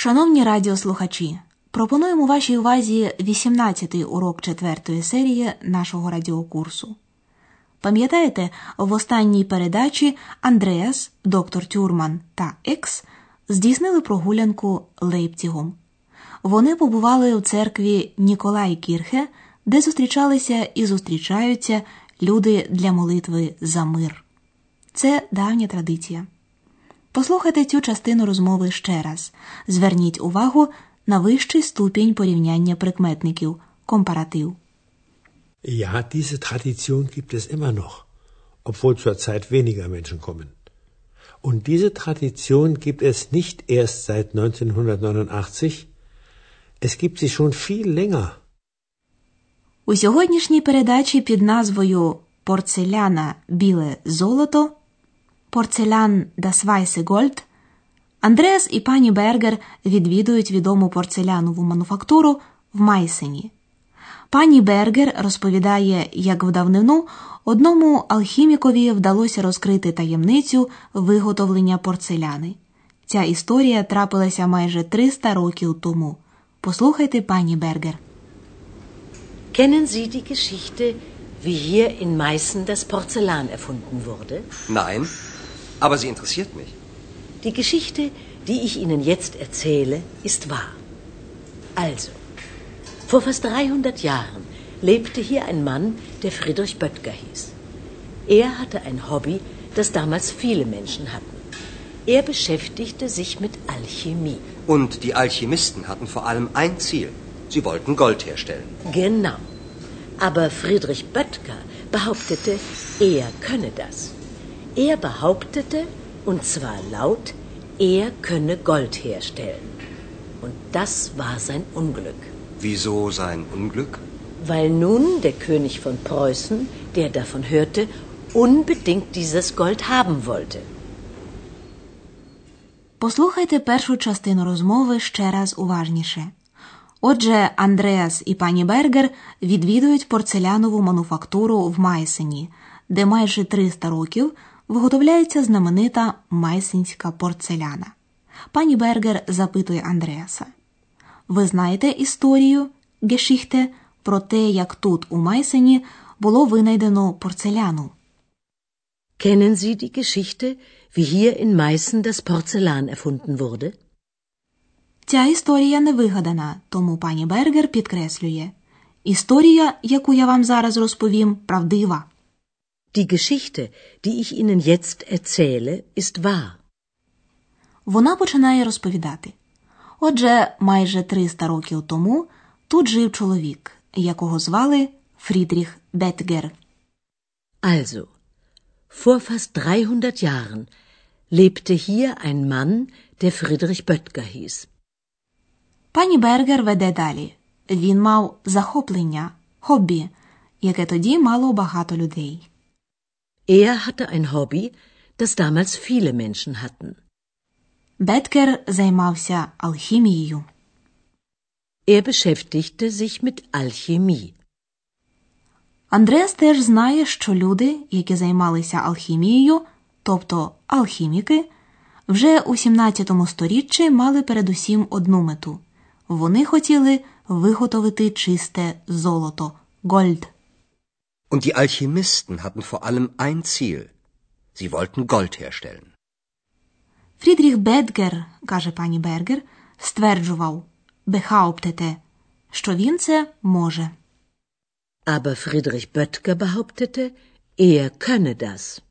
Шановні радіослухачі, пропонуємо вашій увазі 18-й урок четвертої серії нашого радіокурсу. Пам'ятаєте, в останній передачі Андреас, доктор Тюрман та Екс здійснили прогулянку Лейпцігом. Вони побували у церкві Ніколай Кірхе, де зустрічалися і зустрічаються люди для молитви за мир. Це давня традиція. Послухайте цю частину розмови ще раз. Зверніть увагу на вищий ступінь порівняння прикметників компаратив. Ja, diese Tradition gibt es immer noch, obwohl zurzeit weniger Menschen kommen. Und diese Tradition gibt es nicht erst seit 1989, es gibt sie schon viel länger. У сьогоднішній передачі під назвою Порцеляна біле золото Порцелян das Weiße Gold Андреас і пані Бергер відвідують відому порцелянову мануфактуру в Майсені. Пані Бергер розповідає, як в давнину одному алхімікові вдалося розкрити таємницю виготовлення порцеляни. Ця історія трапилася майже 300 років тому. Послухайте пані Бергер. Kennen Sie die Geschichte, wie hier in Meißen das Porzellan erfunden wurde? Nein, aber sie interessiert mich. Die Geschichte, die ich Ihnen jetzt erzähle, ist wahr. Also, vor fast 300 Jahren lebte hier ein Mann, der Friedrich Böttger hieß. Er hatte ein Hobby, das damals viele Menschen hatten. Er beschäftigte sich mit Alchemie. Und die Alchemisten hatten vor allem ein Ziel. Sie wollten Gold herstellen. Genau. Aber Friedrich Böttger behauptete, er könne das. Er behauptete, und zwar laut, er könne Gold herstellen. Und das war sein Unglück. Wieso sein Unglück? Weil nun der König von Preußen, der davon hörte, unbedingt dieses Gold haben wollte. Послухайте першу частину розмови ще раз уважніше. Отже, Андреас і пані Бергер відвідують порцелянову мануфактуру в Майсені, де майже 300 років виготовляється знаменита майсинська порцеляна. Пані Бергер запитує Андреаса: Ви знаєте історію Гешіхте про те, як тут, у Майсені, було винайдено порцеляну? Kennen Sie die Geschichte, wie hier in Meißen das Porzellan erfunden wurde? Ця історія не вигадана, тому пані Бергер підкреслює: історія, яку я вам зараз розповім, правдива. Die Geschichte, die ich Ihnen jetzt erzähle, ist wahr. Вона починає розповідати. Отже, майже 300 років тому тут жив чоловік, якого звали Фрідріх Бетгер. Also, vor fast 300 Jahren lebte hier ein Mann, der Friedrich Böttger hieß. Пані Бергер веде далі. Він мав захоплення, хобі, яке тоді мало багато людей. Er hatte ein Hobby, das damals viele Menschen hatten. Беткер займався алхімією. Er beschäftigte sich mit Alchemie. Андреас теж знає, що люди, які займалися алхімією, тобто алхіміки, вже у 17 сторіччі мали передусім одну мету. Вони хотіли виготовити чисте золото гольд. Und die Alchemisten hatten vor allem ein Ziel. Sie wollten Gold herstellen. Фрідріх Бедгер, каже пані Бергер, стверджував бехауптете, що він це може. Aber Friedrich Böttger behauptete, er könne das.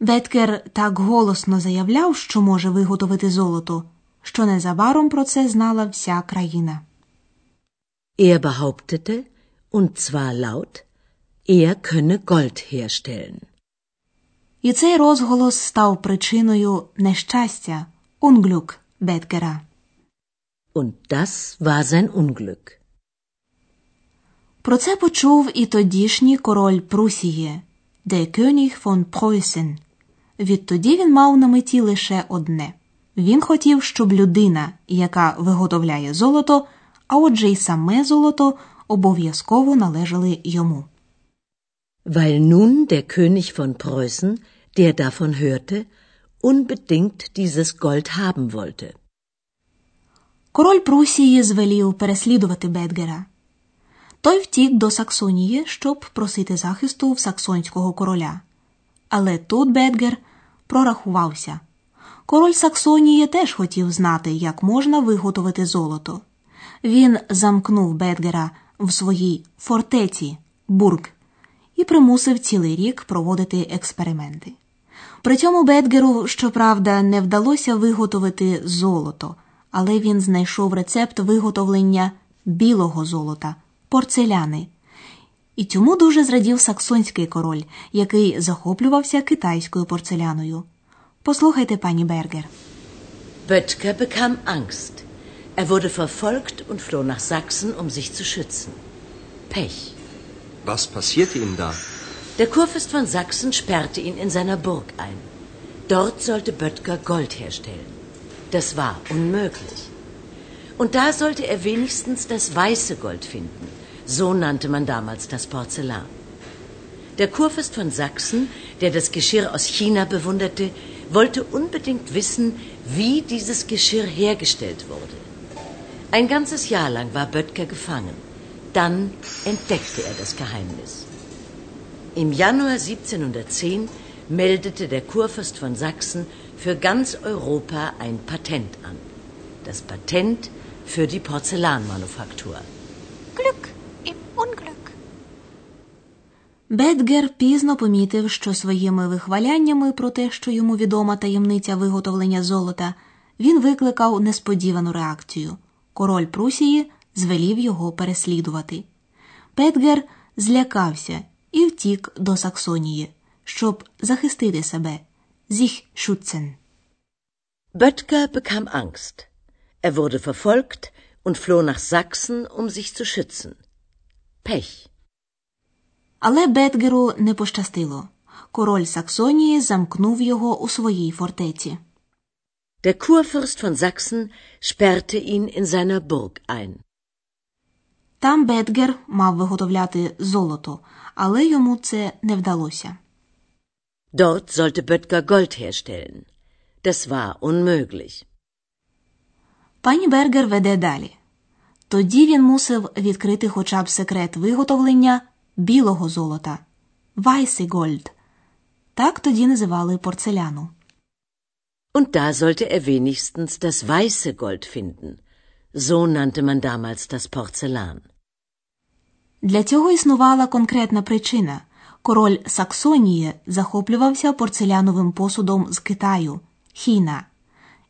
Беткер так голосно заявляв, що може виготовити золото, що незабаром про це знала вся країна. Er behauptete, und zwar laut, er könne Gold herstellen. І цей розголос став причиною нещастя, унглюк Беткера. Und das war sein Unglück. Про це почув і тодішній король Прусії, де König von Preußen. Відтоді він мав на меті лише одне. Він хотів, щоб людина, яка виготовляє золото, а отже й саме золото, обов'язково належали йому. Weil nun der König von Preußen, der davon hörte, unbedingt dieses Gold haben wollte. Король Прусії звелів переслідувати Бедгера. Той втік до Саксонії, щоб просити захисту в саксонського короля. Але тут Бедгер прорахувався. Король Саксонії теж хотів знати, як можна виготовити золото. Він замкнув Бедгера в своїй фортеці Бург і примусив цілий рік проводити експерименти. При цьому Бедгеру, щоправда, не вдалося виготовити золото, але він знайшов рецепт виготовлення білого золота, порцеляни. І цьому дуже зрадів саксонський король, який захоплювався китайською порцеляною. Послухайте, пані Бергер. Böttger bekam Angst. Er wurde verfolgt und floh nach Sachsen, um sich zu schützen. Pech. Was passierte ihm da? Der Kurfürst von Sachsen sperrte ihn in seiner Burg ein. Dort sollte Böttger Gold herstellen. Das war unmöglich. Und da sollte er wenigstens das weiße Gold finden. So nannte man damals das Porzellan. Der Kurfürst von Sachsen, der das Geschirr aus China bewunderte, wollte unbedingt wissen, wie dieses Geschirr hergestellt wurde. Ein ganzes Jahr lang war Böttger gefangen. Dann entdeckte er das Geheimnis. Im Januar 1710 meldete der Kurfürst von Sachsen für ganz Europa ein Patent an. Das Patent für die Porzellanmanufaktur. Glück im Unglück. Бедгер пізно помітив, що своїми вихваляннями про те, що йому відома таємниця виготовлення золота, він викликав несподівану реакцію. Король Прусії звелів його переслідувати. Бедгер злякався і втік до Саксонії, щоб захистити себе. Sich schützen. Böttger bekam Angst. Er wurde verfolgt und floh nach Sachsen, um sich zu schützen. Pech. Але Бетгеру не пощастило. Король Саксонії замкнув його у своїй фортеці. Der Kurfürst von Sachsen sperrte ihn in seiner Burg ein. Там Бетгер мав виготовляти золото, але йому це не вдалося. Dort sollte Böttger Gold herstellen. Das war unmöglich. Пані Бергер веде далі. Тоді він мусив відкрити хоча б секрет виготовлення білого золота Weiße Так тоді називали порцеляну. Und da sollte er wenigstens das weiße Gold finden. So nannte man damals das Porzellan. Для цього існувала конкретна причина. Король Саксонії захоплювався порцеляновим посудом з Китаю Хіна,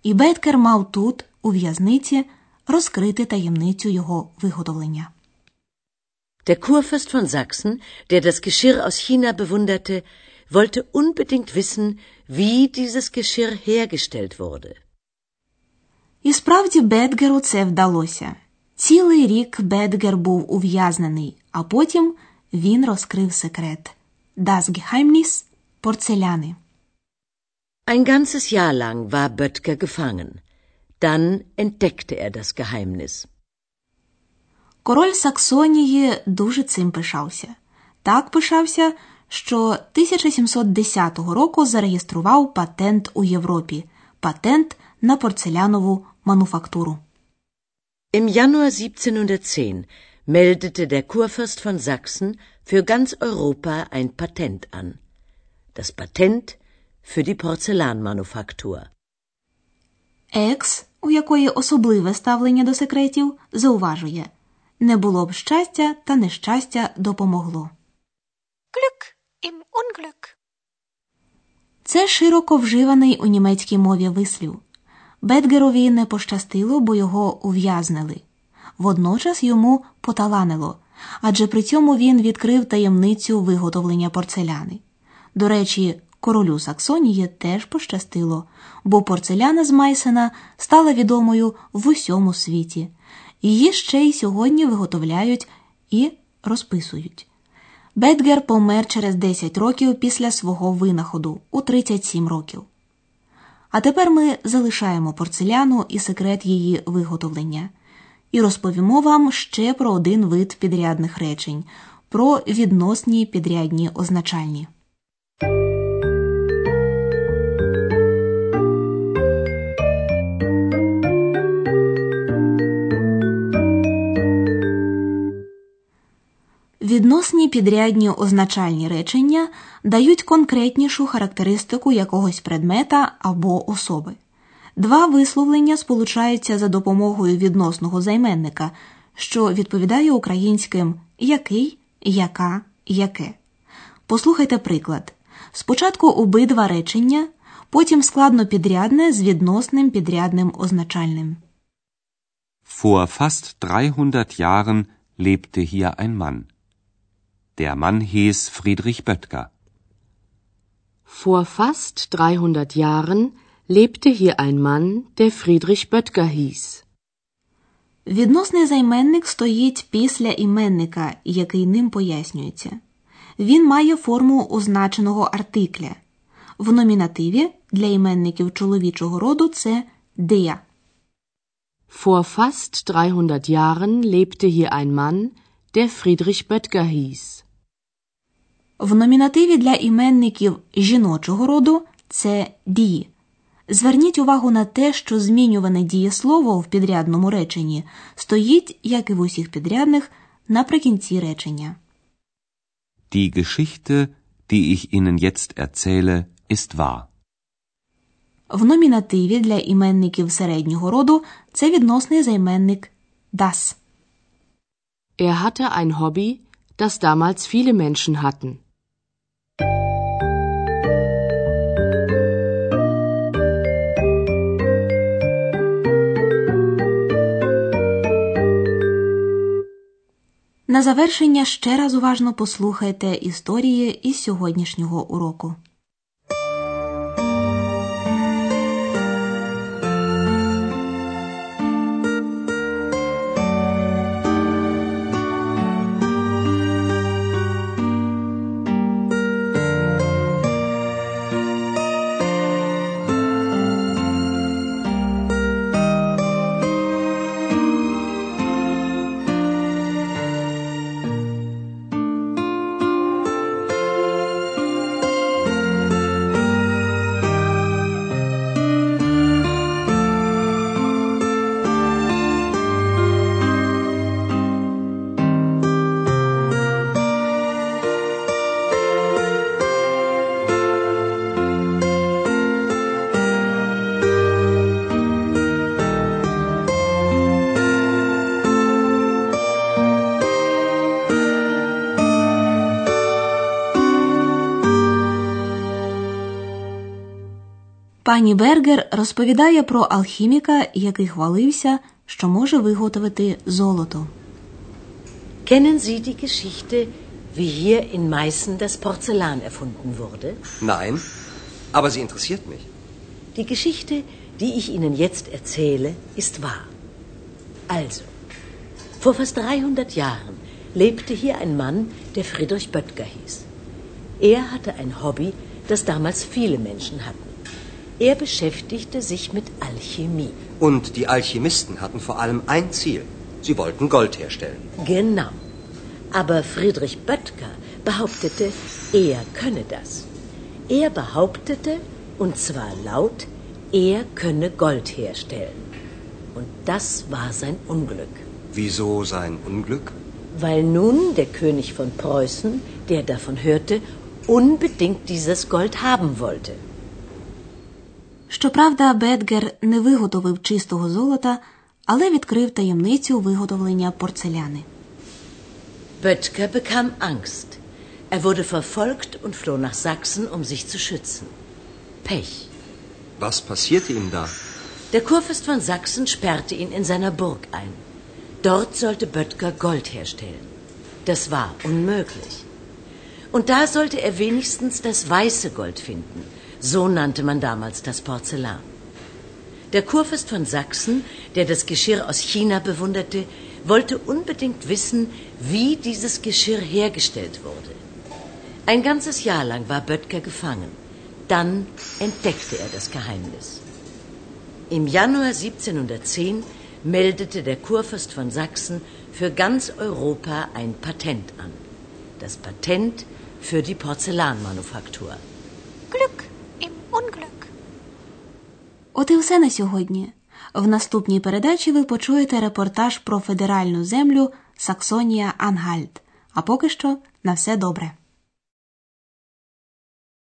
і Беткер мав тут, у в'язниці, розкрити таємницю його виготовлення. Der Kurfürst von Sachsen, der das Geschirr aus China bewunderte, wollte unbedingt wissen, wie dieses Geschirr hergestellt wurde. І справді Бедгеру це вдалося. Цілий рік Бедгер був ув'язнений, а потім він розкрив секрет Das Geheimnis порцеляни. Ein ganzes Jahr lang war Böttger gefangen. Dann entdeckte er das Geheimnis. Король Саксонії дуже цим пишався. Так пишався, що 1710 року зареєстрував патент у Європі патент на порцелянову мануфактуру. Im Januar 1710 meldete der Kurfürst von Sachsen für ganz Europa ein Patent an. Das Patent für die Porzellanmanufaktur. Екс, у якої особливе ставлення до секретів, зауважує не було б щастя, та нещастя допомогло. Glück im Unglück. Це широко вживаний у німецькій мові вислів. Бетгерові не пощастило, бо його ув'язнили. Водночас йому поталанило, адже при цьому він відкрив таємницю виготовлення порцеляни. До речі, королю Саксонії теж пощастило, бо порцеляна з Майсена стала відомою в усьому світі. Її ще й сьогодні виготовляють і розписують. Бетгер помер через 10 років після свого винаходу у 37 років. А тепер ми залишаємо порцеляну і секрет її виготовлення і розповімо вам ще про один вид підрядних речень про відносні підрядні означальні. Відносні підрядні означальні речення дають конкретнішу характеристику якогось предмета або особи. Два висловлення сполучаються за допомогою відносного займенника, що відповідає українським який, яка, яке. Послухайте приклад. Спочатку обидва речення, потім складно підрядне з відносним підрядним означальним. Vor fast 300 Jahren lebte hier ein Mann. Der Mann hieß Friedrich Böttger. Vor fast 300 Jahren lebte hier ein Mann, der Friedrich Böttger hieß. Відносний займенник стоїть після іменника, який ним пояснюється. Він має форму означеного артикля. В номінативі для іменників чоловічого роду це «der». Vor fast 300 Jahren lebte hier ein Mann, der Friedrich Böttger hieß. В номінативі для іменників жіночого роду це «die». Зверніть увагу на те, що змінюване дієслово в підрядному реченні стоїть, як і в усіх підрядних, наприкінці речення. Die Geschichte, die ich Ihnen jetzt erzähle, ist wahr. В номінативі для іменників середнього роду це відносний займенник das. Er hatte ein Hobby, das damals viele Menschen hatten. На завершення ще раз уважно послухайте історії із сьогоднішнього уроку. Пані Бергер розповідає про алхіміка, який хвалився, що може виготовити золото. Kennen Sie die Geschichte, wie hier in Meißen das Porzellan erfunden wurde? Nein, aber sie interessiert mich. Die Geschichte, die ich Ihnen jetzt erzähle, ist wahr. Also, vor fast 300 Jahren lebte hier ein Mann, der Friedrich Böttger hieß. Er hatte ein Hobby, das damals viele Menschen hatten. Er beschäftigte sich mit Alchemie. Und die Alchemisten hatten vor allem ein Ziel. Sie wollten Gold herstellen. Genau. Aber Friedrich Böttger behauptete, er könne das. Er behauptete, und zwar laut, er könne Gold herstellen. Und das war sein Unglück. Wieso sein Unglück? Weil nun der König von Preußen, der davon hörte, unbedingt dieses Gold haben wollte. Щоправда, Бедгер не виготовив чистого золота, але відкрив таємницю виготовлення порцеляни. Böttger bekam Angst. Er wurde verfolgt und floh nach Sachsen, um sich zu schützen. Pech. Was passierte ihm da? Der Kurfürst von Sachsen sperrte ihn in seiner Burg ein. Dort sollte Böttger Gold herstellen. Das war unmöglich. Und da sollte er wenigstens das weiße Gold finden. so nannte man damals das Porzellan. Der Kurfürst von Sachsen, der das Geschirr aus China bewunderte, wollte unbedingt wissen, wie dieses Geschirr hergestellt wurde. Ein ganzes Jahr lang war Böttger gefangen. Dann entdeckte er das Geheimnis. Im Januar 1710 meldete der Kurfürst von Sachsen für ganz Europa ein Patent an. Das Patent für die Porzellanmanufaktur. От і все на сьогодні. В наступній передачі ви почуєте репортаж про федеральну землю Саксонія Ангальт А поки що на все добре.